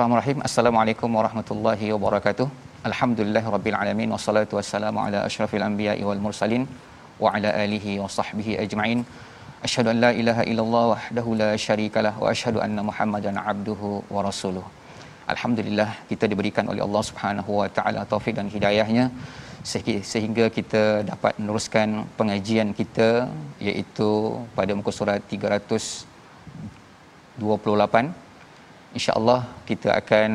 Bismillahirrahmanirrahim. Assalamualaikum warahmatullahi wabarakatuh. Alhamdulillah rabbil alamin wassalatu wassalamu ala asyrafil anbiya'i wal mursalin wa ala alihi wa sahbihi ajma'in. Asyhadu an la ilaha illallah wahdahu la syarikalah wa asyhadu anna Muhammadan abduhu wa rasuluh. Alhamdulillah kita diberikan oleh Allah Subhanahu wa taala taufik dan hidayahnya sehingga kita dapat meneruskan pengajian kita iaitu pada muka surat 328 InsyaAllah kita akan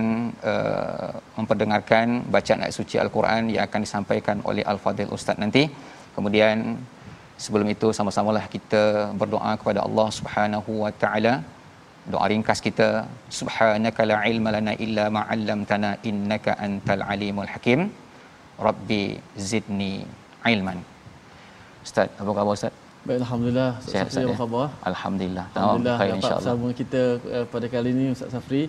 uh, memperdengarkan bacaan ayat suci Al-Quran yang akan disampaikan oleh Al-Fadhil Ustaz nanti. Kemudian sebelum itu sama-samalah kita berdoa kepada Allah Subhanahu Wa Taala. Doa ringkas kita Subhanaka la ilma lana illa ma 'allamtana innaka antal alimul hakim. Rabbi zidni ilman. Ustaz, apa khabar Ustaz? Baik, Alhamdulillah. Sihat, Safri, apa ya? khabar? Alhamdulillah. Alhamdulillah dapat bersama kita uh, pada kali ini Ustaz Safri.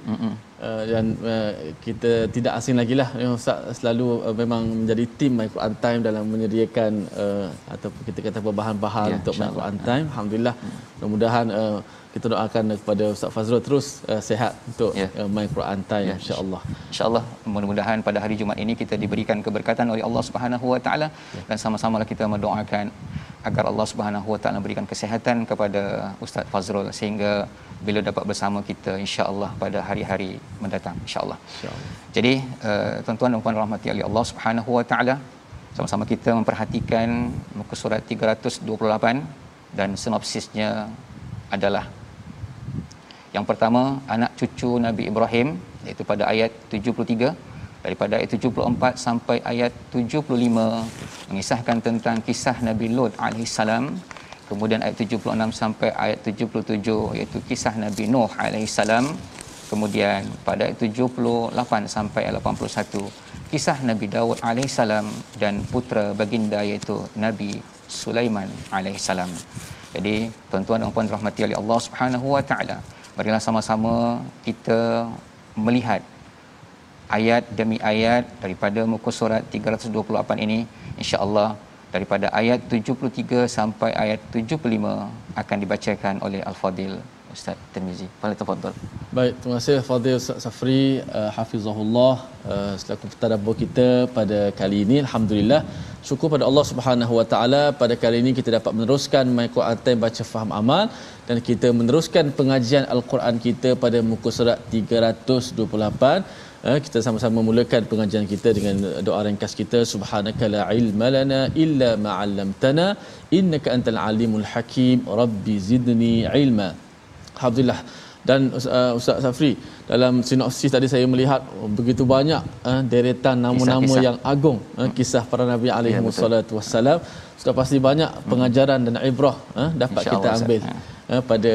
Uh, dan uh, kita tidak asing lagi lah Ya, Ustaz selalu uh, memang menjadi tim My Quran Time dalam menyediakan uh, ataupun kita kata bahan-bahan Ya, untuk My. Quran Time Alhamdulillah mudah-mudahan uh, kita doakan kepada Ustaz Fazrul terus uh, sihat untuk Ya. uh, My Quran Time Ya, insya-Allah. InsyaAllah mudah-mudahan pada hari Jumaat ini kita diberikan keberkatan oleh Allah Subhanahu Wa Taala dan sama-sama kita mendoakan agar Allah Subhanahu Wa Taala berikan kesihatan kepada Ustaz Fazrul sehingga bila dapat bersama kita insya-Allah pada hari-hari mendatang insya-Allah. Insya-Allah. Jadi uh, tuan-tuan dan puan rahmati oleh Allah Subhanahu Wa Taala sama-sama kita memperhatikan muka surat 328 dan sinopsisnya adalah yang pertama anak cucu Nabi Ibrahim iaitu pada ayat 73 daripada ayat 74 sampai ayat 75 mengisahkan tentang kisah Nabi Lut alaihissalam kemudian ayat 76 sampai ayat 77 iaitu kisah Nabi Nuh alaihissalam kemudian pada ayat 78 sampai ayat 81 kisah Nabi Daud alaihissalam dan putera baginda iaitu Nabi Sulaiman alaihissalam jadi tuan-tuan dan puan rahmati oleh Allah Subhanahu wa taala marilah sama-sama kita melihat ayat demi ayat daripada muka surat 328 ini insya-Allah daripada ayat 73 sampai ayat 75 akan dibacakan oleh Al-Fadil Ustaz Tirmizi. Fadil tafadhal. Baik, terima kasih Fadil Ustaz Safri uh, hafizahullah. Uh, selaku tadabbur kita pada kali ini. Alhamdulillah. Syukur pada Allah Subhanahu wa taala pada kali ini kita dapat meneruskan My Quran baca faham amal dan kita meneruskan pengajian al-Quran kita pada muka surat 328 Uh, kita sama-sama mulakan pengajian kita dengan doa ringkas kita. Subhanaka la ilma lana illa ma 'allamtana. Innaka antal alimul hakim. Rabbi zidni ilma Alhamdulillah. Dan uh, Ustaz Safri, dalam sinopsis tadi saya melihat oh, begitu banyak uh, deretan nama-nama Kisah-kisah. yang agung, uh, kisah para nabi alaihi betul. wassalatu wassalam. Sudah pasti banyak pengajaran dan ibrah uh, dapat InsyaAllah, kita Ustaz. ambil uh, pada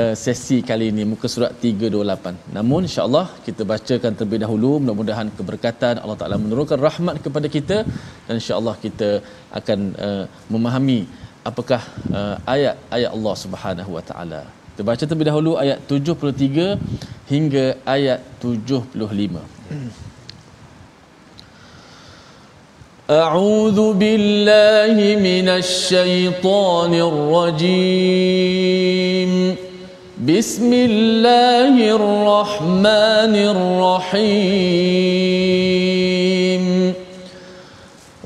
uh, sesi kali ini muka surat 328. Namun insya-Allah kita bacakan terlebih dahulu mudah-mudahan keberkatan Allah Taala menurunkan rahmat kepada kita dan insya-Allah kita akan uh, memahami apakah uh, ayat-ayat Allah Subhanahu wa taala. Kita baca terlebih dahulu ayat 73 hingga ayat 75. أعوذ بالله من الشيطان الرجيم بسم الله الرحمن الرحيم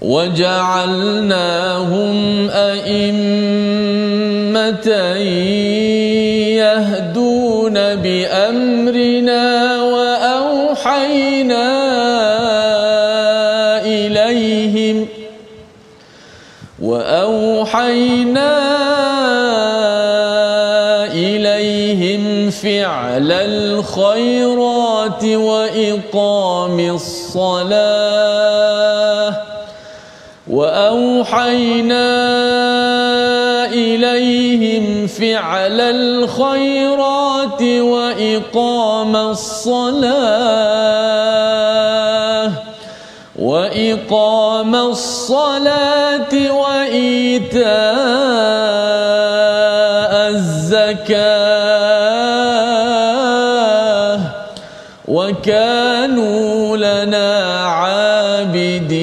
وجعلناهم أئمة وأوحينا إليهم فعل الخيرات وإقام الصلاة وأوحينا إليهم فعل الخيرات وإقام الصلاة وإقام الصلاة وإيتاء الزكاة. وكانوا لنا عابدين.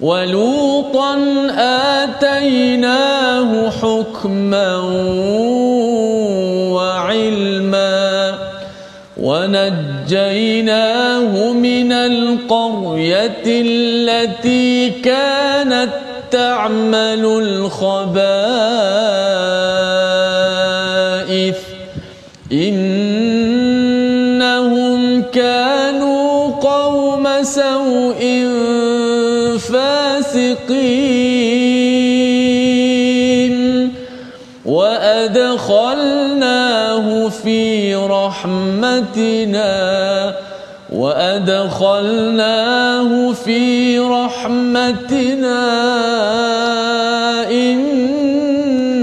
ولوطا آتيناه حكما القرية التي كانت تعمل الخبائث. إنهم كانوا قوم سوء فاسقين. وأدخلناه في رحمتنا. وأدخلناه في رحمتنا إنه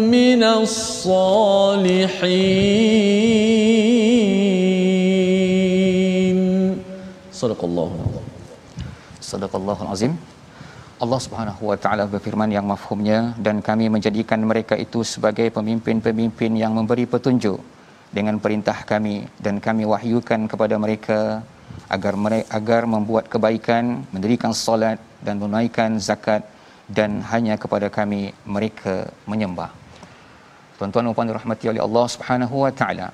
من الصالحين صدق الله Sadaqallahul azim. Allah Subhanahu wa taala berfirman yang mafhumnya dan kami menjadikan mereka itu sebagai pemimpin-pemimpin yang memberi petunjuk dengan perintah kami dan kami wahyukan kepada mereka agar mereka agar membuat kebaikan, mendirikan solat dan menunaikan zakat dan hanya kepada kami mereka menyembah. Tuan-tuan dan puan dirahmati oleh Allah Subhanahu wa taala.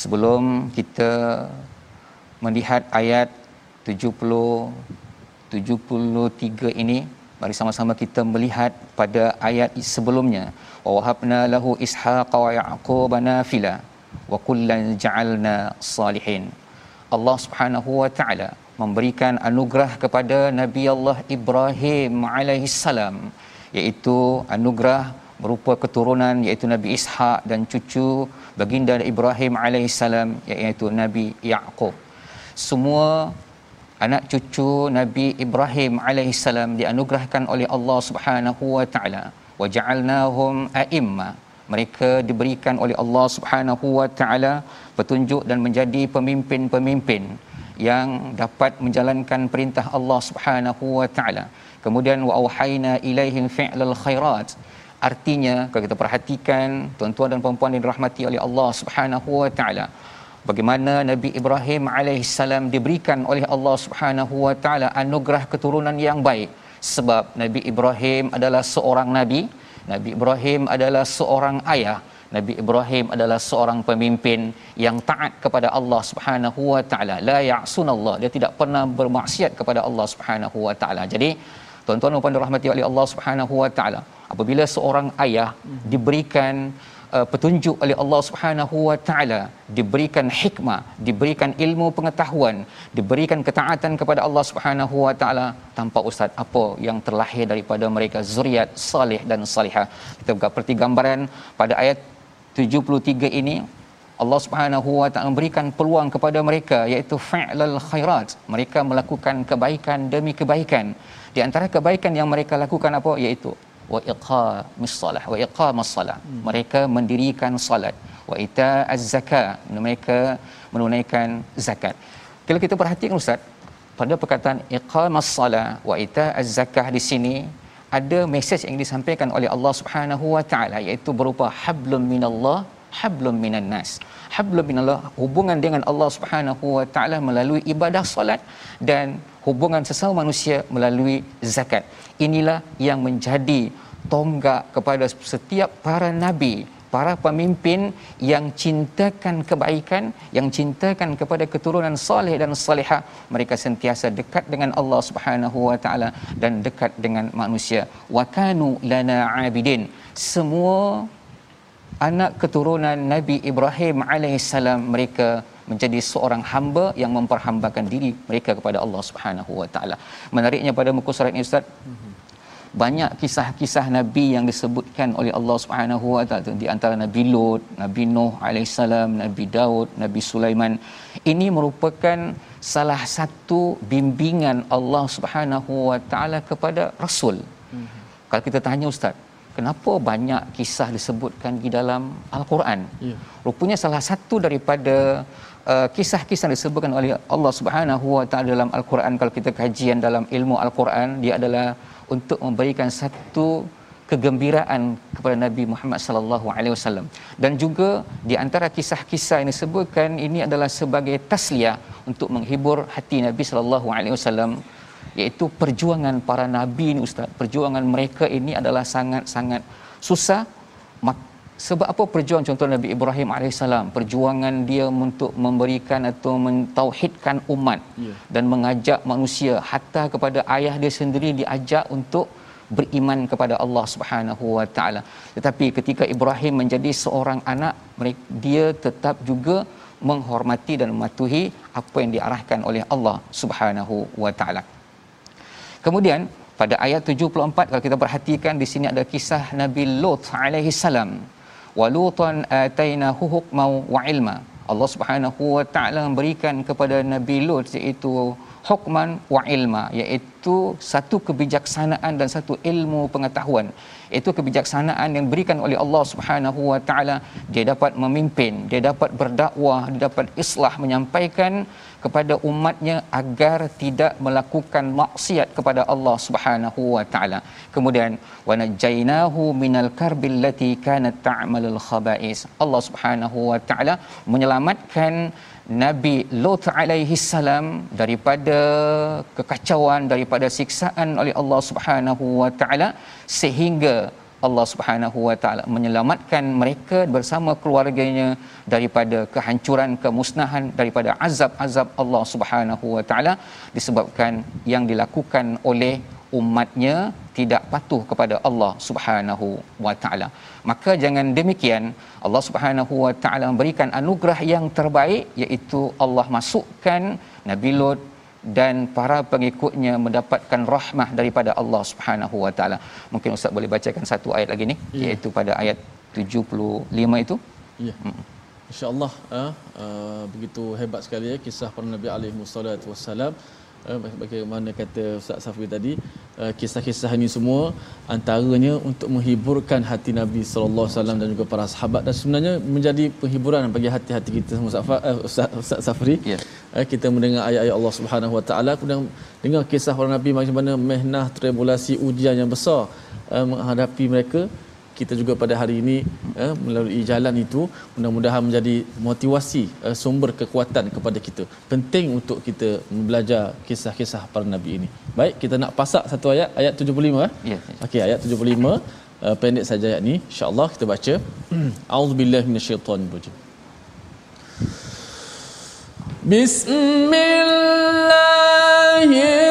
Sebelum kita melihat ayat 70 73 ini mari sama-sama kita melihat pada ayat sebelumnya wa wahabna lahu ishaqa wa yaquba nafila wa kullan ja'alna salihin. Allah Subhanahu wa taala memberikan anugerah kepada Nabi Allah Ibrahim alaihi salam iaitu anugerah berupa keturunan iaitu Nabi Ishaq dan cucu baginda Ibrahim alaihi salam iaitu Nabi Yaqub semua anak cucu Nabi Ibrahim alaihissalam dianugerahkan oleh Allah Subhanahu wa taala. Wa ja'alnahum a'imma mereka diberikan oleh Allah Subhanahu wa taala petunjuk dan menjadi pemimpin-pemimpin yang dapat menjalankan perintah Allah Subhanahu wa taala. Kemudian wa auhayna ilaihim fi'lal khairat. Artinya kalau kita perhatikan tuan-tuan dan puan-puan yang dirahmati oleh Allah Subhanahu wa taala bagaimana Nabi Ibrahim alaihissalam diberikan oleh Allah Subhanahu wa taala anugerah keturunan yang baik. Sebab Nabi Ibrahim adalah seorang nabi Nabi Ibrahim adalah seorang ayah. Nabi Ibrahim adalah seorang pemimpin yang taat kepada Allah Subhanahu wa taala. La ya'sunallah. Dia tidak pernah bermaksiat kepada Allah Subhanahu wa taala. Jadi tuan-tuan dan puan dirahmati oleh Allah Subhanahu wa taala apabila seorang ayah diberikan uh, petunjuk oleh Allah Subhanahu wa taala. Diberikan hikmah diberikan ilmu pengetahuan diberikan ketaatan kepada Allah Subhanahu wa taala. Tanpa ustaz apa yang terlahir daripada mereka? Zuriat salih dan salihah. Kita buka perti gambaran pada ayat 73 ini. Allah Subhanahu wa taala memberikan peluang kepada mereka iaitu fa'lal khairat. Mereka melakukan kebaikan demi kebaikan. Di antara kebaikan yang mereka lakukan apa? Iaitu wa iqamis salah. Wa iqamas salah. Hmm. mereka mendirikan salat. Wa ita'az zakat mereka menunaikan zakat. Kalau kita perhatikan ustaz pada perkataan iqamas salah wa ita'az zakah di sini ada mesej yang disampaikan oleh Allah Subhanahu wa taala iaitu berupa hablum minallah hablum minan nas. Hablum minallah hubungan dengan Allah Subhanahu wa taala melalui ibadah solat dan hubungan sesama manusia melalui zakat. Inilah yang menjadi tonggak kepada setiap para nabi para pemimpin yang cintakan kebaikan yang cintakan kepada keturunan soleh dan salihah. Mereka sentiasa dekat dengan Allah Subhanahu wa taala dan dekat dengan manusia. Wa kanu lana abidin. Semua anak keturunan Nabi Ibrahim alaihissalam mereka menjadi seorang hamba yang memperhambakan diri mereka kepada Allah Subhanahu wa taala menariknya pada muka surat ini ustaz banyak kisah-kisah nabi yang disebutkan oleh Allah Subhanahu wa taala di antara nabi Lut, nabi Nuh alaihissalam, nabi Daud, nabi Sulaiman. Ini merupakan salah satu bimbingan Allah Subhanahu wa taala kepada rasul. Mm-hmm. Kalau kita tanya ustaz, kenapa banyak kisah disebutkan di dalam al-Quran? Yeah. Rupanya salah satu daripada Uh, kisah-kisah disebutkan oleh Allah Subhanahu wa taala dalam al-Quran kalau kita kajian dalam ilmu al-Quran dia adalah untuk memberikan satu kegembiraan kepada Nabi Muhammad sallallahu alaihi wasallam. Dan juga di antara kisah-kisah yang disebutkan ini adalah sebagai tasliyah untuk menghibur hati Nabi sallallahu alaihi wasallam iaitu perjuangan para nabi ini ustaz. Perjuangan mereka ini adalah sangat-sangat susah sebab apa perjuangan contoh Nabi Ibrahim alaihissalam perjuangan dia untuk memberikan atau mentauhidkan umat yeah. dan mengajak manusia hatta kepada ayah dia sendiri diajak untuk beriman kepada Allah Subhanahu wa taala. Tetapi ketika Ibrahim menjadi seorang anak dia tetap juga menghormati dan mematuhi apa yang diarahkan oleh Allah Subhanahu wa taala. Kemudian pada ayat 74 kalau kita perhatikan di sini ada kisah Nabi Lut alaihi salam walutan atainahu hukma wa ilma. Allah Subhanahu wa taala memberikan kepada Nabi Lut iaitu hukman wa ilma iaitu satu kebijaksanaan dan satu ilmu pengetahuan. Itu kebijaksanaan yang diberikan oleh Allah Subhanahu wa taala. Dia dapat memimpin dia dapat berdakwah dia dapat islah menyampaikan kepada umatnya agar tidak melakukan maksiat kepada Allah Subhanahu wa taala. Kemudian wa najainahu minal karbil lati kanat ta'malul khaba'is. Allah Subhanahu wa taala menyelamatkan Nabi Lut alaihi salam daripada kekacauan daripada siksaan oleh Allah Subhanahu wa taala sehingga Allah Subhanahu wa taala menyelamatkan mereka bersama keluarganya daripada kehancuran kemusnahan daripada azab-azab Allah Subhanahu wa taala disebabkan yang dilakukan oleh umatnya tidak patuh kepada Allah Subhanahu wa taala. Maka jangan demikian Allah Subhanahu wa taala memberikan anugerah yang terbaik iaitu Allah masukkan Nabi Lut dan para pengikutnya mendapatkan rahmah daripada Allah Subhanahu wa taala. Mungkin ustaz boleh bacakan satu ayat lagi ni ya. iaitu pada ayat 75 itu. Ya. Hmm. Insya-Allah uh, uh, begitu hebat sekali ya kisah para nabi alaihi wassalam uh, bagaimana kata Ustaz Safi tadi uh, kisah-kisah ini semua antaranya untuk menghiburkan hati Nabi sallallahu alaihi wasallam dan juga para sahabat dan sebenarnya menjadi penghiburan bagi hati-hati kita semua Ustaz, uh, Ustaz, Ustaz Safri yeah. uh, kita mendengar ayat-ayat Allah Subhanahu wa taala kemudian dengar kisah para nabi macam mana mehnah tribulasi ujian yang besar uh, menghadapi mereka kita juga pada hari ini eh, melalui jalan itu mudah-mudahan menjadi motivasi eh, sumber kekuatan kepada kita. Penting untuk kita belajar kisah-kisah para nabi ini. Baik kita nak pasak satu ayat ayat 75 eh? Ya. Okey ayat 75 uh, pendek saja ayat ni. Insyaallah kita baca. Auzubillahi minasyaitonirrajim bismillahirrahmanirrahim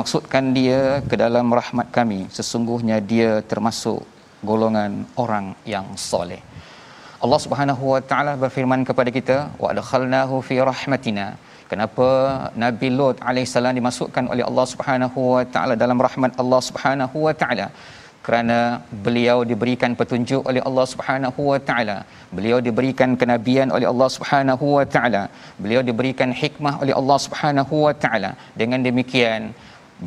maksudkan dia ke dalam rahmat kami sesungguhnya dia termasuk golongan orang yang soleh. Allah Subhanahu wa taala berfirman kepada kita wa adkhalnahu fi rahmatina. Kenapa Nabi Lut alaihissalam dimasukkan oleh Allah Subhanahu wa taala dalam rahmat Allah Subhanahu wa taala? Kerana beliau diberikan petunjuk oleh Allah Subhanahu wa taala. Beliau diberikan kenabian oleh Allah Subhanahu wa taala. Beliau diberikan hikmah oleh Allah Subhanahu wa taala. Dengan demikian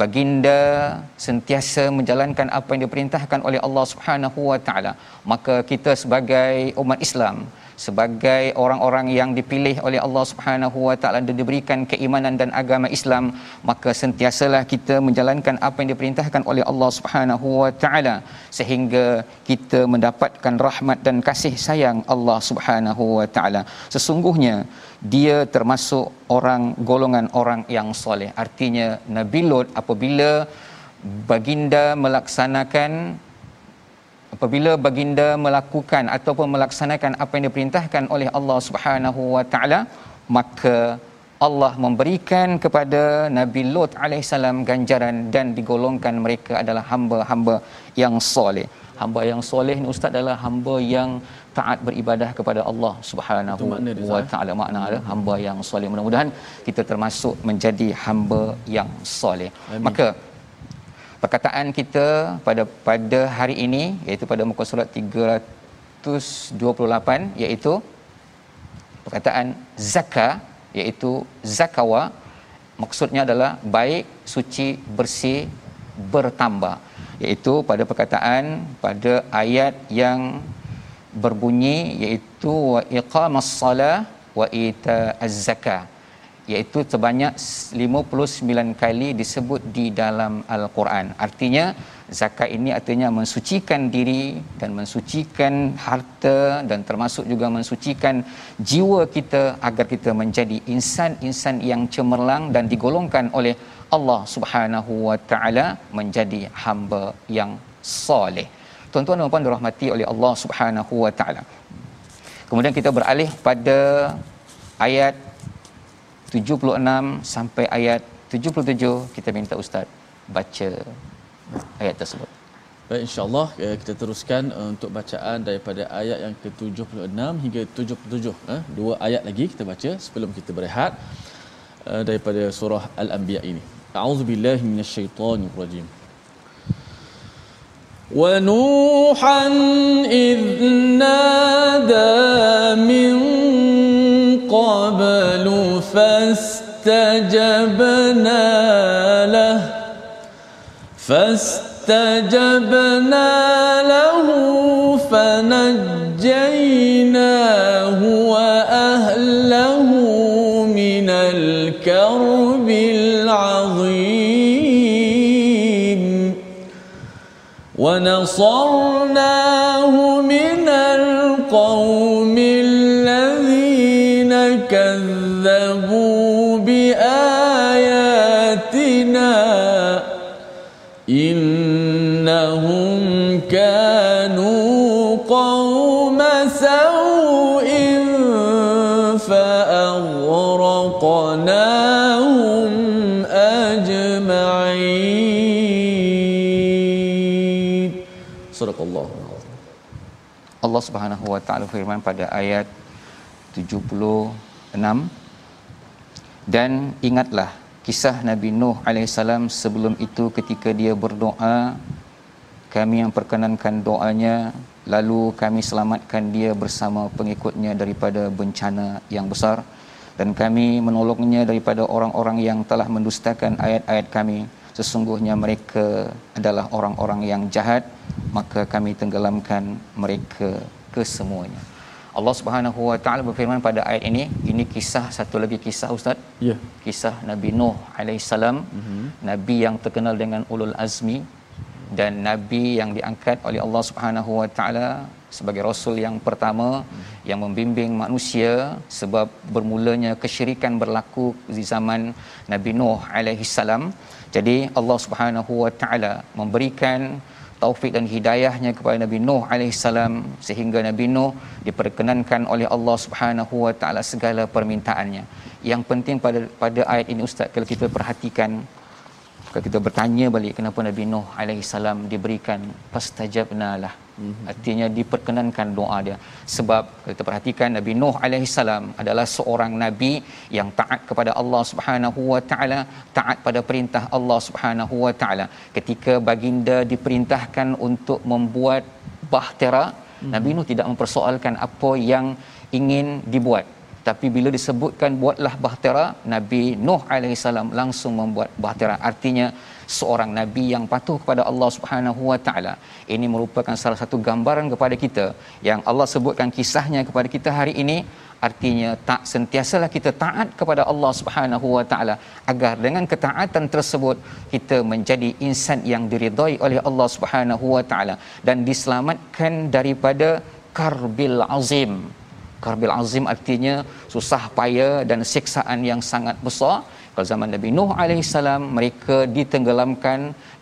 baginda sentiasa menjalankan apa yang diperintahkan oleh Allah Subhanahu wa taala. Maka kita sebagai umat Islam sebagai orang-orang yang dipilih oleh Allah Subhanahu wa taala dan diberikan keimanan dan agama Islam maka sentiasalah kita menjalankan apa yang diperintahkan oleh Allah Subhanahu wa taala sehingga kita mendapatkan rahmat dan kasih sayang Allah Subhanahu wa taala. Sesungguhnya dia termasuk orang golongan orang yang soleh. Artinya Nabi Lut apabila baginda melaksanakan apabila baginda melakukan ataupun melaksanakan apa yang diperintahkan oleh Allah Subhanahu wa taala maka Allah memberikan kepada Nabi Lut alaihissalam ganjaran dan digolongkan mereka adalah hamba-hamba yang soleh. Hamba yang soleh ni ustaz adalah hamba yang taat beribadah kepada Allah Subhanahu wa taala. Makna ada hamba yang soleh. Mudah-mudahan kita termasuk menjadi hamba yang soleh. Maka perkataan kita pada pada hari ini iaitu pada muka surat 328 iaitu perkataan zakah iaitu zakawa maksudnya adalah baik suci bersih bertambah. Iaitu pada perkataan pada ayat yang berbunyi iaitu wa iqamas salah wa ita az-zakah iaitu sebanyak 59 kali disebut di dalam al-Quran. Artinya zakat ini artinya mensucikan diri dan mensucikan harta dan termasuk juga mensucikan jiwa kita agar kita menjadi insan-insan yang cemerlang dan digolongkan oleh Allah Subhanahu wa taala menjadi hamba yang soleh. Tuan-tuan dan puan dirahmati oleh Allah Subhanahu wa taala. Kemudian kita beralih pada ayat 76 sampai ayat 77 kita minta ustaz baca ayat tersebut. Baik insya-Allah eh, kita teruskan eh, untuk bacaan daripada ayat yang ke-76 hingga 77 eh dua ayat lagi kita baca sebelum kita berehat daripada surah al-anbiya ini. A'udzubillahi minasyaitonirrajim. ونوحا إذ نادى من قبل فاستجبنا له. فاستجبنا له فنجيناه وأهله من الكرب العظيم. ونصرناه Allah. Allah Subhanahu wa taala firman pada ayat 76 dan ingatlah kisah Nabi Nuh alaihissalam sebelum itu ketika dia berdoa kami yang perkenankan doanya lalu kami selamatkan dia bersama pengikutnya daripada bencana yang besar. Dan kami menolongnya daripada orang-orang yang telah mendustakan ayat-ayat kami. Sesungguhnya mereka adalah orang-orang yang jahat maka kami tenggelamkan mereka kesemuanya Allah Subhanahu Wa Taala berfirman pada ayat ini ini kisah satu lagi kisah ustaz ya yeah. kisah Nabi Nuh alaihissalam mm-hmm. nabi yang terkenal dengan ulul azmi dan nabi yang diangkat oleh Allah Subhanahu Wa Taala sebagai rasul yang pertama mm-hmm. yang membimbing manusia sebab bermulanya kesyirikan berlaku di zaman Nabi Nuh alaihissalam jadi Allah Subhanahu Wa Taala memberikan taufik dan hidayahnya kepada Nabi Nuh alaihissalam sehingga Nabi Nuh diperkenankan oleh Allah Subhanahu wa taala segala permintaannya. Yang penting pada pada ayat ini ustaz kalau kita perhatikan kalau kita bertanya balik kenapa Nabi Nuh alaihissalam diberikan pastajabnalah Mm-hmm. Artinya diperkenankan doa dia. Sebab kita perhatikan Nabi Nuh alaihissalam adalah seorang nabi yang taat kepada Allah Subhanahu wa taala, taat pada perintah Allah Subhanahu wa taala. Ketika baginda diperintahkan untuk membuat bahtera, mm-hmm. Nabi Nuh tidak mempersoalkan apa yang ingin dibuat. Tapi bila disebutkan buatlah bahtera, Nabi Nuh alaihissalam langsung membuat bahtera. Artinya seorang nabi yang patuh kepada Allah Subhanahu wa taala. Ini merupakan salah satu gambaran kepada kita yang Allah sebutkan kisahnya kepada kita hari ini artinya tak sentiasalah kita taat kepada Allah Subhanahu wa taala agar dengan ketaatan tersebut kita menjadi insan yang diridai oleh Allah Subhanahu wa taala dan diselamatkan daripada karbil azim karbil azim artinya susah payah dan siksaan yang sangat besar. Kalau zaman Nabi Nuh alaihissalam mereka ditenggelamkan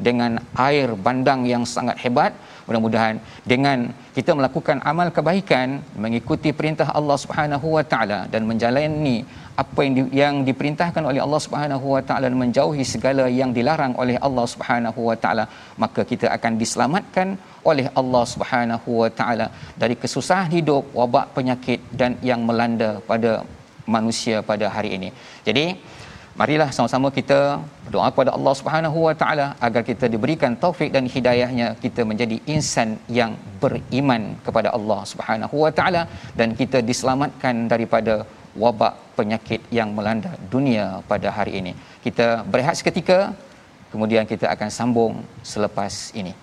dengan air bandang yang sangat hebat mudah-mudahan dengan kita melakukan amal kebaikan mengikuti perintah Allah Subhanahu wa taala dan menjalani apa yang di, yang diperintahkan oleh Allah Subhanahu wa taala dan menjauhi segala yang dilarang oleh Allah Subhanahu wa taala maka kita akan diselamatkan oleh Allah Subhanahu wa taala dari kesusahan hidup wabak penyakit dan yang melanda pada manusia pada hari ini. Jadi marilah sama-sama kita berdoa kepada Allah Subhanahu wa taala agar kita diberikan taufik dan hidayahnya kita menjadi insan yang beriman kepada Allah Subhanahu wa taala dan kita diselamatkan daripada wabak penyakit yang melanda dunia pada hari ini. Kita berehat seketika kemudian kita akan sambung selepas ini.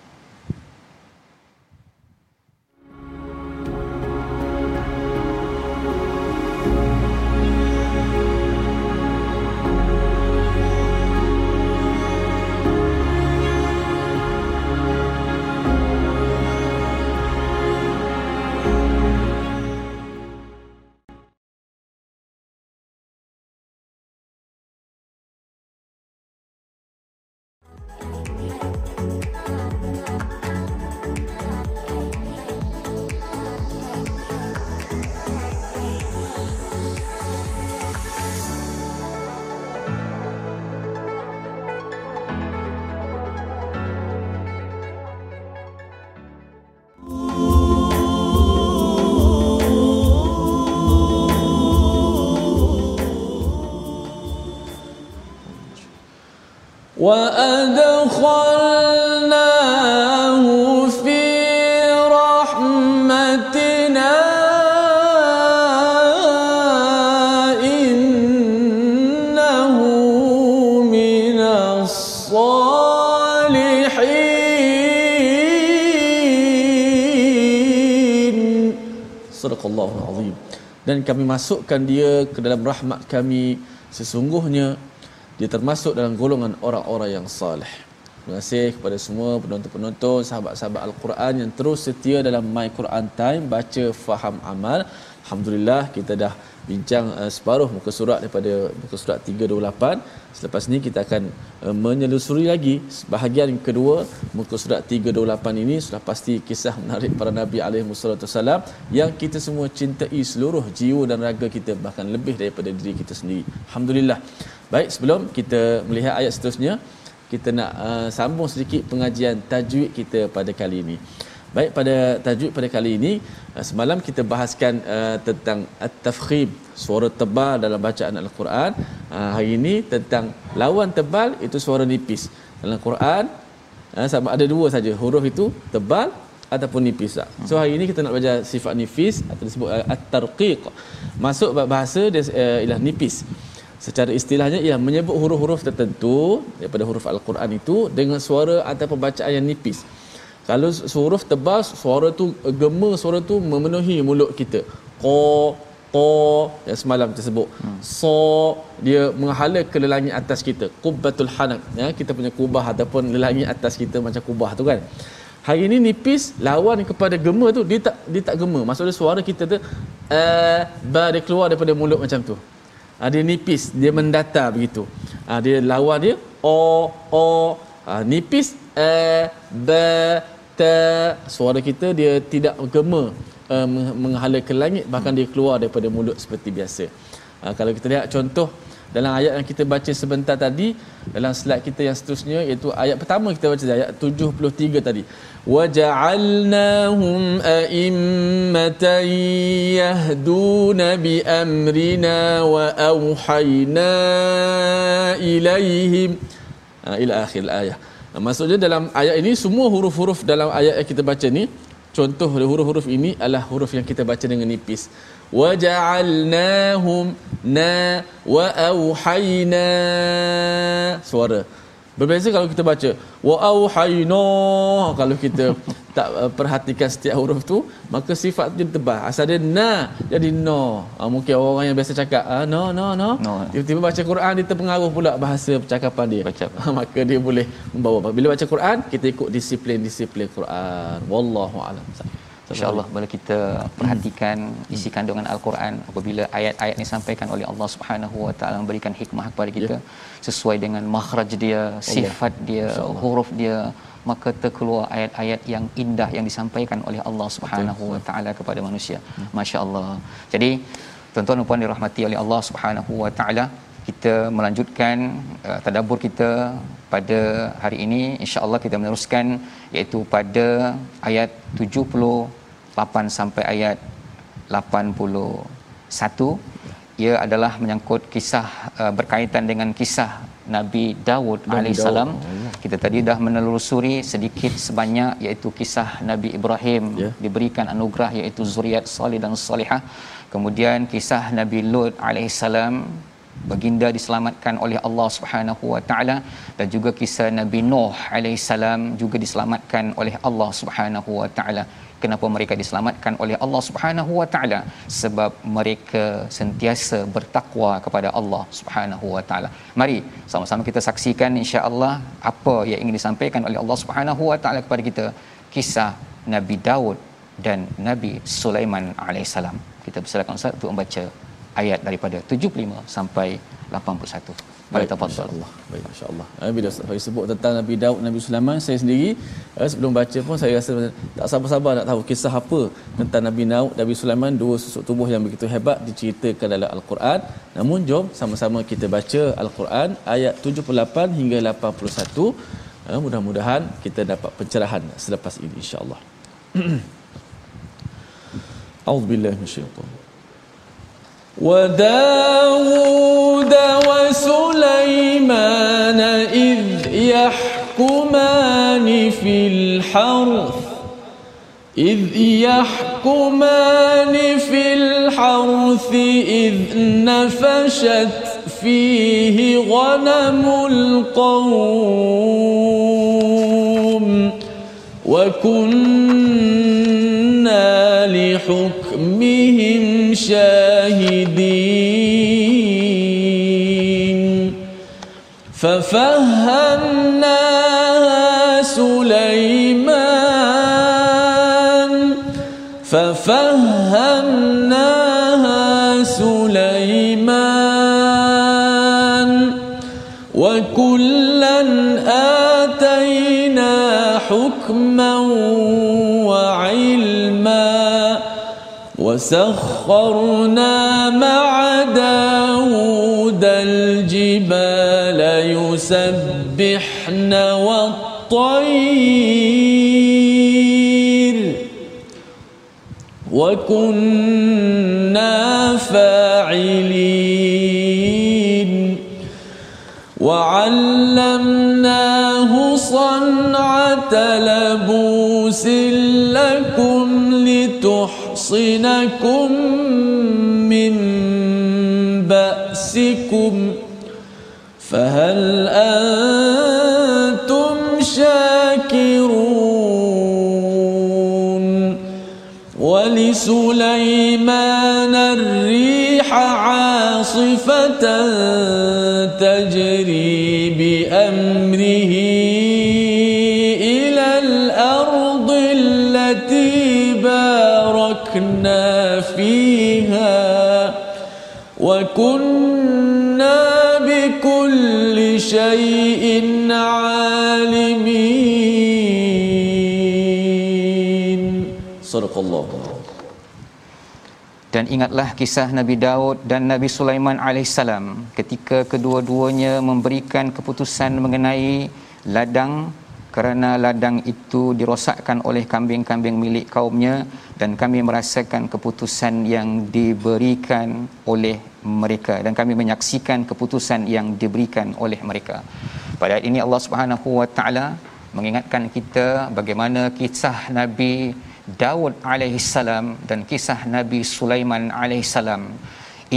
sadaqallahul azim dan kami masukkan dia ke dalam rahmat kami sesungguhnya dia termasuk dalam golongan orang-orang yang saleh. Terima kasih kepada semua penonton-penonton, sahabat-sahabat Al-Quran yang terus setia dalam My Quran Time baca faham amal. Alhamdulillah kita dah bincang uh, separuh muka surat daripada muka surat 328. Selepas ni kita akan uh, menyelusuri lagi bahagian kedua muka surat 328 ini sudah pasti kisah menarik para nabi alaihi wasallam yang kita semua cintai seluruh jiwa dan raga kita bahkan lebih daripada diri kita sendiri. Alhamdulillah. Baik, sebelum kita melihat ayat seterusnya, kita nak uh, sambung sedikit pengajian tajwid kita pada kali ini. Baik, pada tajwid pada kali ini, uh, semalam kita bahaskan uh, tentang at-tafkhim, suara tebal dalam bacaan Al-Quran. Uh, hari ini tentang lawan tebal itu suara nipis. Dalam Al-Quran, uh, sama ada dua saja huruf itu tebal ataupun nipis. So hari ini kita nak belajar sifat nipis atau disebut uh, at-tarqiq. Masuk bahasa dia uh, ialah nipis secara istilahnya ia menyebut huruf-huruf tertentu daripada huruf al-Quran itu dengan suara atau pembacaan yang nipis. Kalau huruf tebal suara tu gema suara tu memenuhi mulut kita. Qa qa yang semalam kita sebut. Hmm. Sa dia menghala ke lelangi atas kita. Qubbatul hanak ya kita punya kubah ataupun lelangi atas kita macam kubah tu kan. Hari ini nipis lawan kepada gema tu dia tak dia tak gema. Maksudnya suara kita tu uh, ba dia keluar daripada mulut macam tu ha, dia nipis dia mendatar begitu ha, dia lawan dia o o ha, nipis a ba kita suara kita dia tidak gema uh, eh, menghala ke langit bahkan dia keluar daripada mulut seperti biasa. Uh, kalau kita lihat contoh dalam ayat yang kita baca sebentar tadi dalam slide kita yang seterusnya iaitu ayat pertama kita baca ayat 73 tadi. Waja'alnahum a'immatan yahduna bi amrina wa auhayna ilaihim ah, ila akhir ayat Maksudnya dalam ayat ini semua huruf-huruf dalam ayat yang kita baca ni contoh huruf-huruf ini adalah huruf yang kita baca dengan nipis. Waja'alnahum na wa auhayna suara Berbeza kalau kita baca wa auhayna kalau kita tak uh, perhatikan setiap huruf tu maka sifat tu jadi tebal. Asal dia na jadi no. Ha, mungkin orang yang biasa cakap ah, no no no. no. Tiba-tiba baca Quran dia terpengaruh pula bahasa percakapan dia. Baca. Ha, maka dia boleh membawa. Bila baca Quran kita ikut disiplin-disiplin Quran. Wallahu a'lam. InsyaAllah bila kita perhatikan isi kandungan Al-Quran apabila ayat-ayat ini disampaikan oleh Allah Subhanahu Wa Taala memberikan hikmah kepada kita ya. sesuai dengan makhraj dia, sifat dia, huruf dia maka terkeluar ayat-ayat yang indah yang disampaikan oleh Allah Subhanahu Wa Taala kepada manusia. Hmm. Masya-Allah. Jadi tuan-tuan dan puan dirahmati oleh Allah Subhanahu Wa Taala kita melanjutkan uh, tadabbur kita pada hari ini insya-Allah kita meneruskan iaitu pada ayat 78 sampai ayat 81 ia adalah menyangkut kisah uh, berkaitan dengan kisah Nabi Daud alaihissalam. Kita tadi dah menelusuri sedikit sebanyak iaitu kisah Nabi Ibrahim yeah. diberikan anugerah iaitu zuriat salih dan salihah. Kemudian kisah Nabi Lut alaihissalam baginda diselamatkan oleh Allah Subhanahu wa taala dan juga kisah Nabi Nuh alaihissalam juga diselamatkan oleh Allah Subhanahu wa taala. Kenapa mereka diselamatkan oleh Allah Subhanahu wa taala? Sebab mereka sentiasa bertakwa kepada Allah Subhanahu wa taala. Mari sama-sama kita saksikan insya-Allah apa yang ingin disampaikan oleh Allah Subhanahu wa taala kepada kita. Kisah Nabi Daud dan Nabi Sulaiman alaihissalam kita persilakan Ustaz untuk membaca ayat daripada 75 sampai 81. Baik, tafadhal. Baik, insya-Allah. Eh, bila Faiz sebut tentang Nabi Daud, Nabi Sulaiman, saya sendiri eh, sebelum baca pun saya rasa tak sabar-sabar nak tahu kisah apa tentang Nabi Daud, Nabi Sulaiman, dua susuk tubuh yang begitu hebat diceritakan dalam Al-Quran. Namun jom sama-sama kita baca Al-Quran ayat 78 hingga 81. Eh, mudah-mudahan kita dapat pencerahan selepas ini insya-Allah. A'udzubillahi minasyaitanir وداود وسليمان إذ يحكمان في الحرث إذ يحكمان في الحرث إذ نفشت فيه غنم القوم وكنا لحكمهم شاهدين ففهمنا وسخرنا مع داود الجبال يسبحن والطير. وكنا فاعلين. وعلمناه صنعة لبوس لتحصنكم من بأسكم فهل أنتم شاكرون ولسليمان الريح عاصفة تجري وكنا بكل شيء عالمين صدق الله Dan ingatlah kisah Nabi Daud dan Nabi Sulaiman alaihissalam ketika kedua-duanya memberikan keputusan mengenai ladang kerana ladang itu dirosakkan oleh kambing-kambing milik kaumnya dan kami merasakan keputusan yang diberikan oleh mereka dan kami menyaksikan keputusan yang diberikan oleh mereka. Pada ayat ini Allah Subhanahu wa taala mengingatkan kita bagaimana kisah Nabi Daud alaihissalam dan kisah Nabi Sulaiman alaihissalam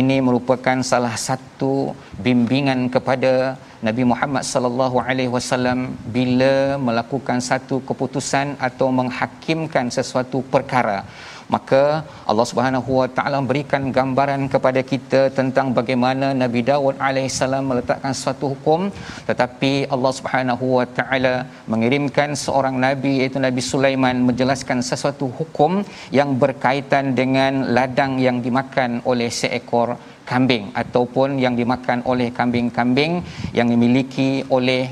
ini merupakan salah satu bimbingan kepada Nabi Muhammad sallallahu alaihi wasallam bila melakukan satu keputusan atau menghakimkan sesuatu perkara maka Allah Subhanahu wa taala berikan gambaran kepada kita tentang bagaimana Nabi Daud alaihissalam meletakkan suatu hukum. Tetapi Allah Subhanahu wa taala mengirimkan seorang nabi iaitu Nabi Sulaiman menjelaskan sesuatu hukum yang berkaitan dengan ladang yang dimakan oleh seekor kambing ataupun yang dimakan oleh kambing-kambing yang dimiliki oleh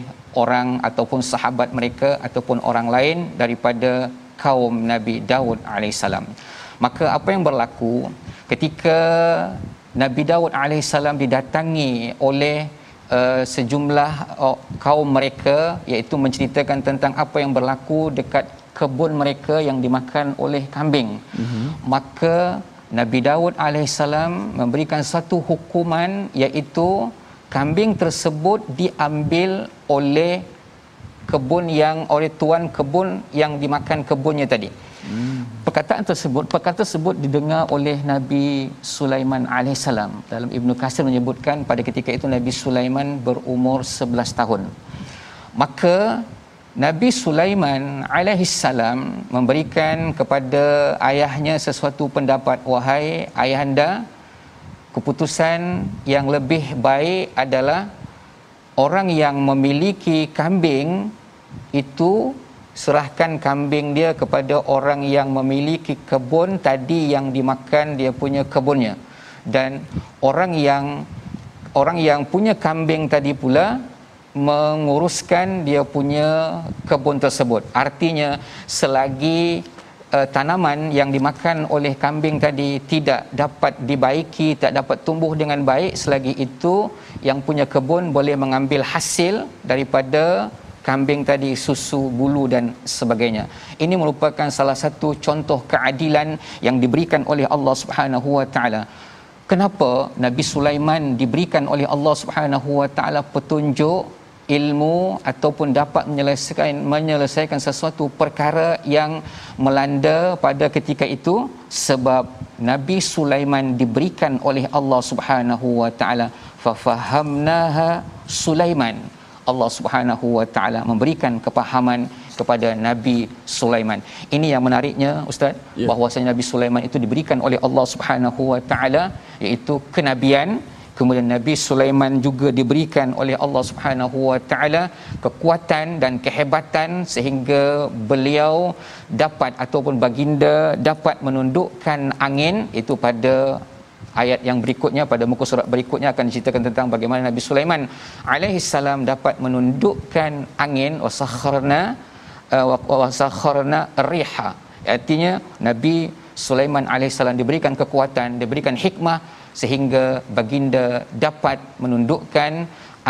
orang ataupun sahabat mereka ataupun orang lain daripada kaum Nabi Daud alaihissalam. Maka apa yang berlaku ketika Nabi Daud alaihissalam didatangi oleh uh, sejumlah uh, kaum mereka iaitu menceritakan tentang apa yang berlaku dekat kebun mereka yang dimakan oleh kambing. Mm-hmm. Maka Nabi Daud alaihissalam memberikan satu hukuman iaitu kambing tersebut diambil oleh kebun yang oleh tuan kebun yang dimakan kebunnya tadi. Hmm. Perkataan tersebut perkataan tersebut didengar oleh Nabi Sulaiman alaihissalam. Dalam Ibnu Katsir menyebutkan pada ketika itu Nabi Sulaiman berumur 11 tahun. Maka Nabi Sulaiman alaihissalam memberikan kepada ayahnya sesuatu pendapat wahai ayahanda keputusan yang lebih baik adalah orang yang memiliki kambing itu serahkan kambing dia kepada orang yang memiliki kebun tadi yang dimakan dia punya kebunnya. Dan orang yang orang yang punya kambing tadi pula menguruskan dia punya kebun tersebut. Artinya selagi uh, tanaman yang dimakan oleh kambing tadi tidak dapat dibaiki tak dapat tumbuh dengan baik selagi itu yang punya kebun boleh mengambil hasil daripada kambing tadi susu bulu dan sebagainya. Ini merupakan salah satu contoh keadilan yang diberikan oleh Allah Subhanahu wa taala. Kenapa Nabi Sulaiman diberikan oleh Allah Subhanahu wa taala petunjuk ilmu ataupun dapat menyelesaikan menyelesaikan sesuatu perkara yang melanda pada ketika itu? Sebab Nabi Sulaiman diberikan oleh Allah Subhanahu wa taala. Fa fahamnaha Sulaiman Allah Subhanahu wa taala memberikan kepahaman kepada Nabi Sulaiman. Ini yang menariknya ustaz yeah. bahwasanya Nabi Sulaiman itu diberikan oleh Allah Subhanahu wa taala iaitu kenabian kemudian Nabi Sulaiman juga diberikan oleh Allah Subhanahu wa taala kekuatan dan kehebatan sehingga beliau dapat ataupun baginda dapat menundukkan angin itu pada ayat yang berikutnya pada muka surat berikutnya akan diceritakan tentang bagaimana Nabi Sulaiman alaihi salam dapat menundukkan angin wasakharna uh, wasakharna riha. Artinya Nabi Sulaiman alaihi salam diberikan kekuatan diberikan hikmah sehingga baginda dapat menundukkan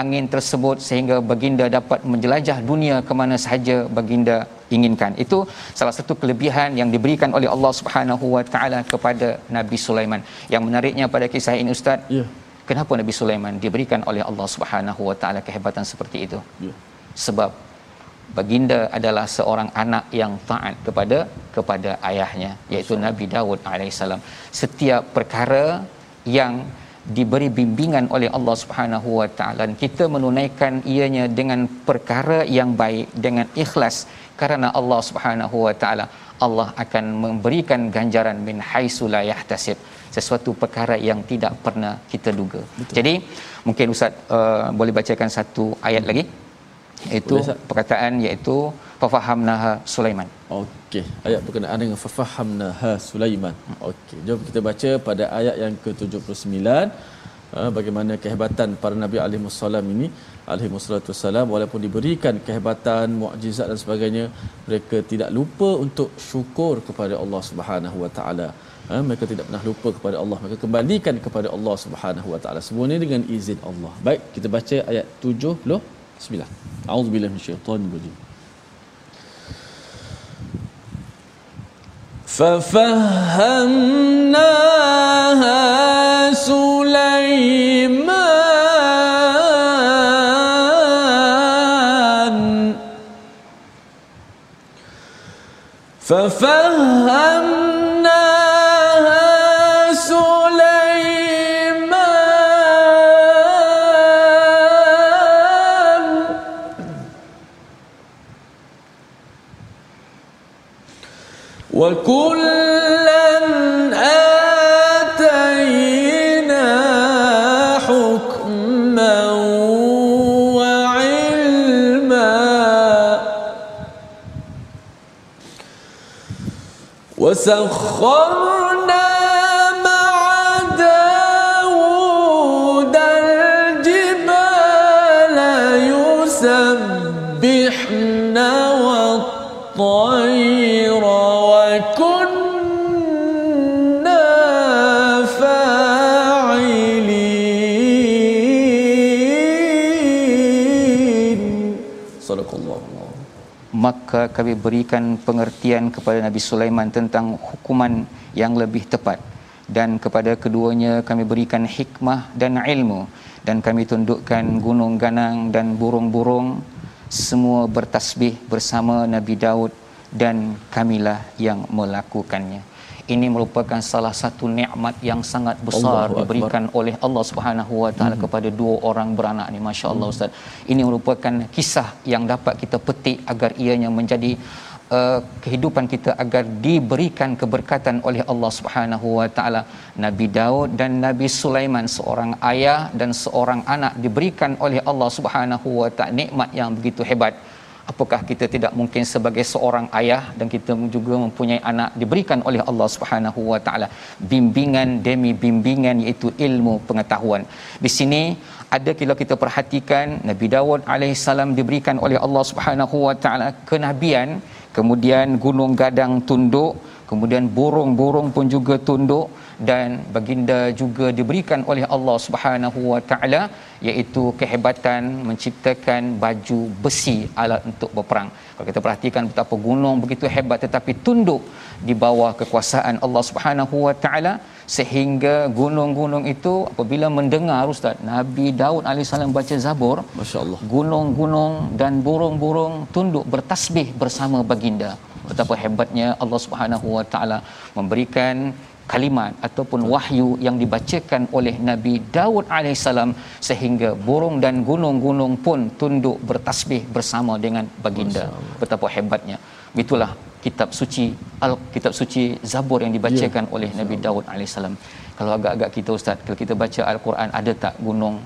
angin tersebut sehingga baginda dapat menjelajah dunia ke mana sahaja baginda inginkan. Itu salah satu kelebihan yang diberikan oleh Allah Subhanahu Wa Taala kepada Nabi Sulaiman. Yang menariknya pada kisah ini Ustaz, ya. kenapa Nabi Sulaiman diberikan oleh Allah Subhanahu Wa Taala kehebatan seperti itu? Ya. Sebab baginda adalah seorang anak yang taat kepada kepada ayahnya iaitu Nabi Daud alaihissalam. Setiap perkara yang diberi bimbingan oleh Allah Subhanahu wa taala. Kita menunaikan ianya dengan perkara yang baik dengan ikhlas. Kerana Allah Subhanahu wa taala Allah akan memberikan ganjaran min haitsu la yahtasib. Sesuatu perkara yang tidak pernah kita duga. Betul. Jadi mungkin ustaz uh, boleh bacakan satu ayat lagi? Iaitu perkataan iaitu fafahamnaha Sulaiman. Okey, ayat berkenaan dengan fafahamnaha Sulaiman. Okey, jom kita baca pada ayat yang ke-79 uh, bagaimana kehebatan para nabi alaihi wasallam ini alaihi wassalam walaupun diberikan kehebatan mukjizat dan sebagainya mereka tidak lupa untuk syukur kepada Allah Subhanahu wa taala. Ha, mereka tidak pernah lupa kepada Allah. Mereka kembalikan kepada Allah Subhanahu wa taala. Semuanya dengan izin Allah. Baik kita baca ayat 70 bismillah auzubillahi minasyaitanir rajim ففهمناها سليمان ففهمناها وكلا آتينا حكما وعلما. وسخرنا kami berikan pengertian kepada Nabi Sulaiman tentang hukuman yang lebih tepat. Dan kepada keduanya kami berikan hikmah dan ilmu. Dan kami tundukkan gunung ganang dan burung-burung. Semua bertasbih bersama Nabi Daud dan kamilah yang melakukannya ini merupakan salah satu nikmat yang sangat besar Allahu diberikan oleh Allah Subhanahu Wa Taala Mhm. kepada dua orang beranak ni masya-Allah ustaz. Ini merupakan kisah yang dapat kita petik agar ianya menjadi uh, kehidupan kita agar diberikan keberkatan oleh Allah Subhanahu Wa Taala. Nabi Daud dan Nabi Sulaiman seorang ayah dan seorang anak diberikan oleh Allah Subhanahu Wa Taala. Nikmat yang begitu hebat apakah kita tidak mungkin sebagai seorang ayah dan kita juga mempunyai anak diberikan oleh Allah Subhanahu Wa Taala? Bimbingan demi bimbingan iaitu ilmu pengetahuan. Di sini ada kalau kita perhatikan Nabi Dawud alaihissalam diberikan oleh Allah Subhanahu Wa Taala kenabian kemudian gunung gadang tunduk kemudian burung-burung pun juga tunduk dan baginda juga diberikan oleh Allah Subhanahu Wa Taala iaitu kehebatan menciptakan baju besi alat untuk berperang. Kalau kita perhatikan betapa gunung begitu hebat tetapi tunduk di bawah kekuasaan Allah Subhanahu Wa Taala sehingga gunung-gunung itu apabila mendengar ustaz Nabi Daud alaihissalam baca Zabur Masya-Allah. gunung-gunung dan burung-burung tunduk bertasbih bersama baginda betapa hebatnya Allah Subhanahu Wa Taala memberikan kalimat ataupun wahyu yang dibacakan oleh Nabi Daud alaihissalam sehingga burung dan gunung-gunung pun tunduk bertasbih bersama dengan baginda. Betapa hebatnya. Itulah kitab suci al kitab suci Zabur yang dibacakan Ya. oleh Nabi Daud alaihissalam kalau agak-agak kita ustaz kalau kita baca al-Quran ada tak gunung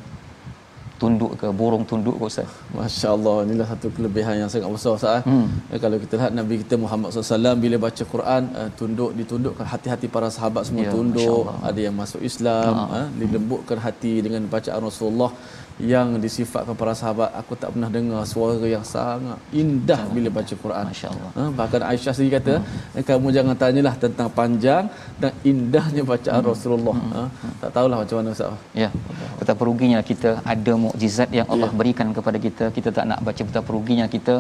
tunduk ke burung tunduk ke ustaz Masya Allah inilah satu kelebihan yang sangat besar Ustaz. Hmm. Hmm. Eh, kalau kita lihat Nabi kita Muhammad SAW bila baca Quran uh, tunduk ditundukkan hati-hati para sahabat semua Ya, tunduk. Ada yang masuk Islam, Ha. uh, dilembutkan hati dengan bacaan Rasulullah yang disifatkan para sahabat aku tak pernah dengar suara yang sangat indah bila baca Quran. Masya Allah. Ha, bahkan Aisyah sendiri kata hmm. kamu jangan tanyalah tentang panjang dan indahnya bacaan hmm. Rasulullah. Ha, tak tahulah macam mana Ustaz. Ya. Betapa ruginya kita ada mukjizat yang Allah Ya. berikan kepada kita, kita tak nak baca betapa ruginya kita,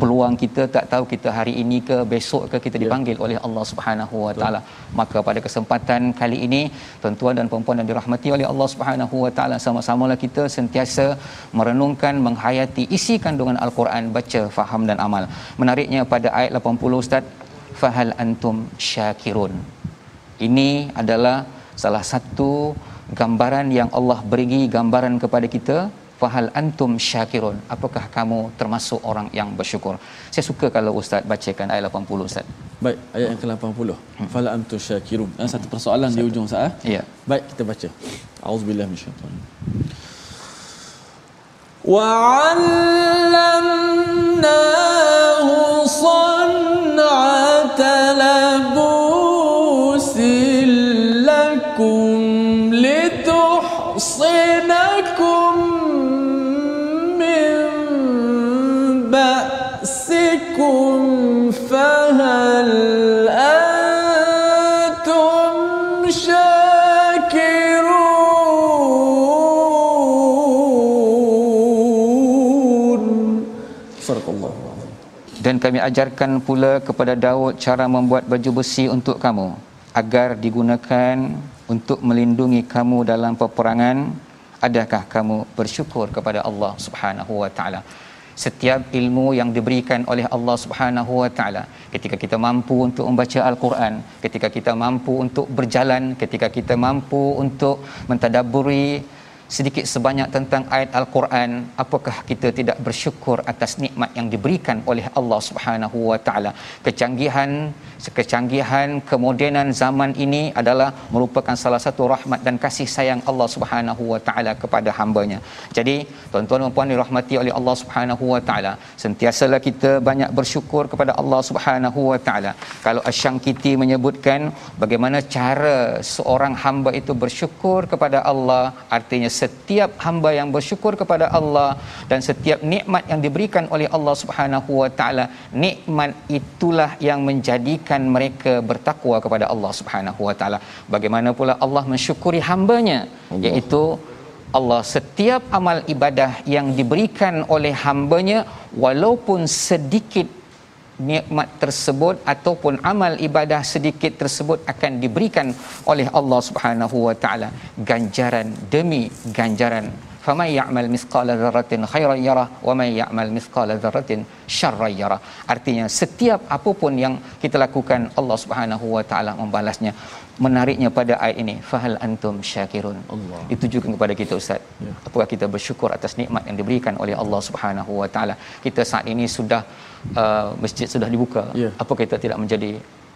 peluang kita tak tahu kita hari ini ke besok ke kita Ya. dipanggil oleh Allah Subhanahu Wa Taala. Maka pada kesempatan kali ini, tuan-tuan dan puan-puan yang dirahmati oleh Allah Subhanahu Wa Taala, sama-samalah kita sentiasa merenungkan, menghayati isi kandungan Al-Quran, baca, faham dan amal. Menariknya pada ayat 80 Ustaz, fahal antum syakirun. Ini adalah salah satu gambaran yang Allah beri gambaran kepada kita fahal antum syakirun apakah kamu termasuk orang yang bersyukur saya suka kalau ustaz bacakan ayat 80 ustaz Baik, ayat yang ke-80. Fala antum syakirun. Satu persoalan di ujung Ustaz. eh? ya Baik, kita baca. Auzubillahi minasyaitanir وعلمناه صنعه dan kami ajarkan pula kepada Daud cara membuat baju besi untuk kamu agar digunakan untuk melindungi kamu dalam peperangan. Adakah kamu bersyukur kepada Allah Subhanahu wa taala? Setiap ilmu yang diberikan oleh Allah Subhanahu wa taala ketika kita mampu untuk membaca al-Quran ketika kita mampu untuk berjalan ketika kita mampu untuk mentadabburi sedikit sebanyak tentang ayat al-Quran apakah kita tidak bersyukur atas nikmat yang diberikan oleh Allah Subhanahu wa taala? Kecanggihan kecanggihan kemodenan zaman ini adalah merupakan salah satu rahmat dan kasih sayang Allah Subhanahu wa taala kepada hamba-Nya. Jadi tuan-tuan dan puan dirahmati oleh Allah Subhanahu wa taala sentiasalah kita banyak bersyukur kepada Allah Subhanahu wa taala. Kalau Asyangkiti menyebutkan bagaimana cara seorang hamba itu bersyukur kepada Allah artinya setiap hamba yang bersyukur kepada Allah dan setiap nikmat yang diberikan oleh Allah Subhanahu wa taala nikmat itulah yang menjadikan mereka bertakwa kepada Allah Subhanahu wa taala bagaimana pula Allah mensyukuri hambanya Allah. iaitu Allah setiap amal ibadah yang diberikan oleh hambanya walaupun sedikit nikmat tersebut ataupun amal ibadah sedikit tersebut akan diberikan oleh Allah Subhanahu wa taala. Ganjaran demi ganjaran faman ya'mal mithqala dzarratin khairan yarah wa man ya'mal mithqala dzarratin syarran yarah artinya setiap apapun yang kita lakukan Allah Subhanahu wa taala membalasnya. Menariknya pada ayat ini fahal antum syakirun? Allah. Itu juga kepada kita ustaz. Ya. apakah kita bersyukur atas nikmat yang diberikan oleh Allah Subhanahu wa taala? Kita saat ini sudah uh, masjid sudah dibuka. Ya. apa kita tidak menjadi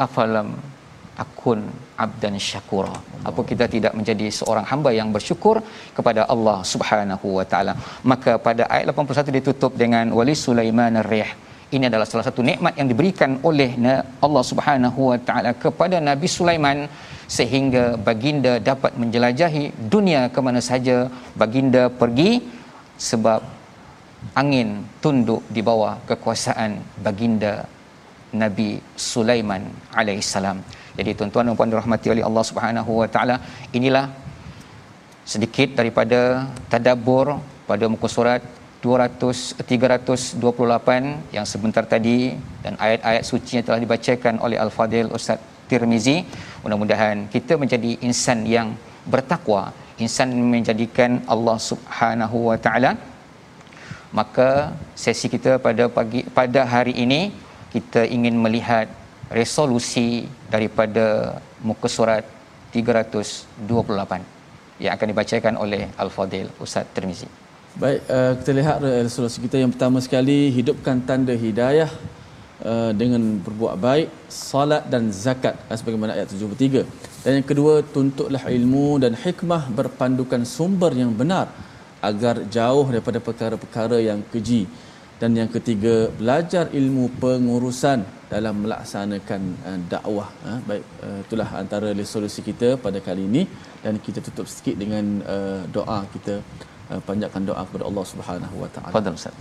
afalam akun abdan syakura. Apa kita tidak menjadi seorang hamba yang bersyukur kepada Allah Subhanahu wa taala. Maka pada ayat 81 ditutup dengan wali sulaiman ar-rih. Ini adalah salah satu nikmat yang diberikan oleh Allah Subhanahu wa taala kepada Nabi Sulaiman sehingga baginda dapat menjelajahi dunia ke mana saja. Baginda pergi sebab angin tunduk di bawah kekuasaan baginda Nabi Sulaiman alaihissalam. Jadi tuan-tuan dan puan dirahmati oleh Allah Subhanahu wa taala, inilah sedikit daripada tadabbur pada muka surat 200 328 yang sebentar tadi dan ayat-ayat suci yang telah dibacakan oleh Al-Fadil Ustaz Tirmizi. Mudah-mudahan kita menjadi insan yang bertakwa, insan menjadikan Allah Subhanahu wa taala maka sesi kita pada pagi pada hari ini kita ingin melihat resolusi daripada muka surat 328 yang akan dibacakan oleh Al-Fadil Ustaz Tirmizi. Baik, uh, kita lihat resolusi kita yang pertama sekali hidupkan tanda hidayah uh, dengan berbuat baik, salat dan zakat sebagaimana ayat 73. Dan yang kedua, tuntutlah ilmu dan hikmah berpandukan sumber yang benar agar jauh daripada perkara-perkara yang keji dan yang ketiga belajar ilmu pengurusan dalam melaksanakan uh, dakwah uh, baik uh, itulah antara resolusi kita pada kali ini dan kita tutup sikit dengan uh, doa kita uh, panjatkan doa kepada Allah Subhanahu wa taala. Fadhal Ustaz.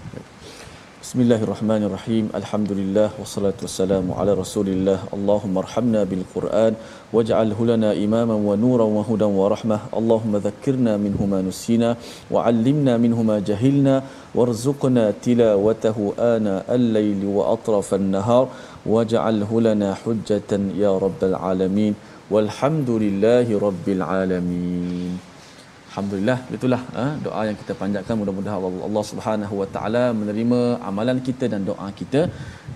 Bismillahirrahmanirrahim. Alhamdulillah wassalatu wassalamu ala Rasulillah. Allahumma arhamna bil Quran waj'alhu lana imaman wa nuran wa hudan wa rahmah. Allahumma dhakkirna minhu ma nusina wa 'allimna minhu ma jahilna warzuqna tilawatahu ana al-laili wa atrafa an-nahar waj'alhu lana hujjatan ya rabbal alamin. Walhamdulillahi rabbil alamin. Alhamdulillah itulah ha, doa yang kita panjatkan. Mudah-mudahan Allah Subhanahu Wa Taala menerima amalan kita dan doa kita.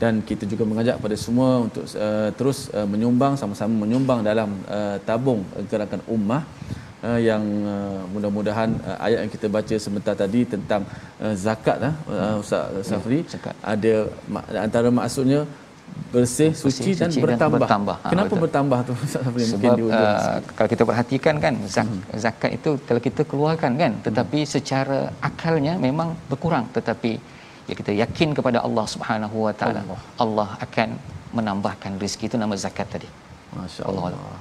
Dan kita juga mengajak pada semua untuk uh, terus uh, menyumbang sama-sama menyumbang dalam uh, tabung gerakan ummah uh, yang uh, mudah-mudahan uh, ayat yang kita baca sebentar tadi tentang uh, zakat uh, Ustaz Safri. Ya, ada antara maksudnya bersih, suci, suci dan, bertambah. dan bertambah. Ha, Kenapa betul. bertambah tu Sebab mungkin uh, kalau kita perhatikan kan zak, hmm. zakat itu kalau kita keluarkan kan tetapi hmm. secara akalnya memang berkurang tetapi ya kita yakin kepada Allah Subhanahu Wa Taala Allah. Allah akan menambahkan rezeki itu nama zakat tadi. Masya-Allah. Allah.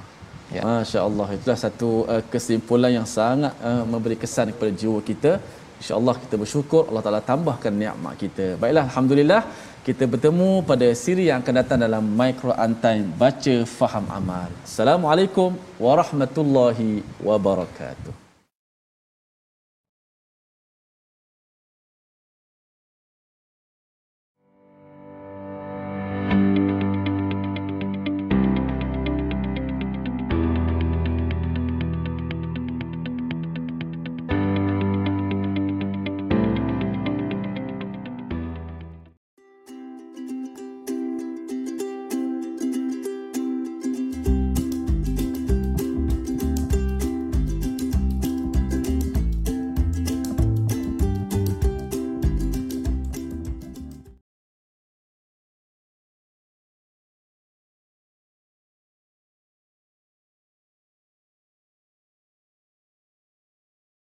Ya. Masya-Allah itulah satu uh, kesimpulan yang sangat uh, memberi kesan kepada jiwa kita. Insya-Allah kita bersyukur Allah Taala tambahkan nikmat kita. Baiklah alhamdulillah kita bertemu pada siri yang akan datang dalam Micro Antime Baca Faham Amal. Assalamualaikum warahmatullahi wabarakatuh.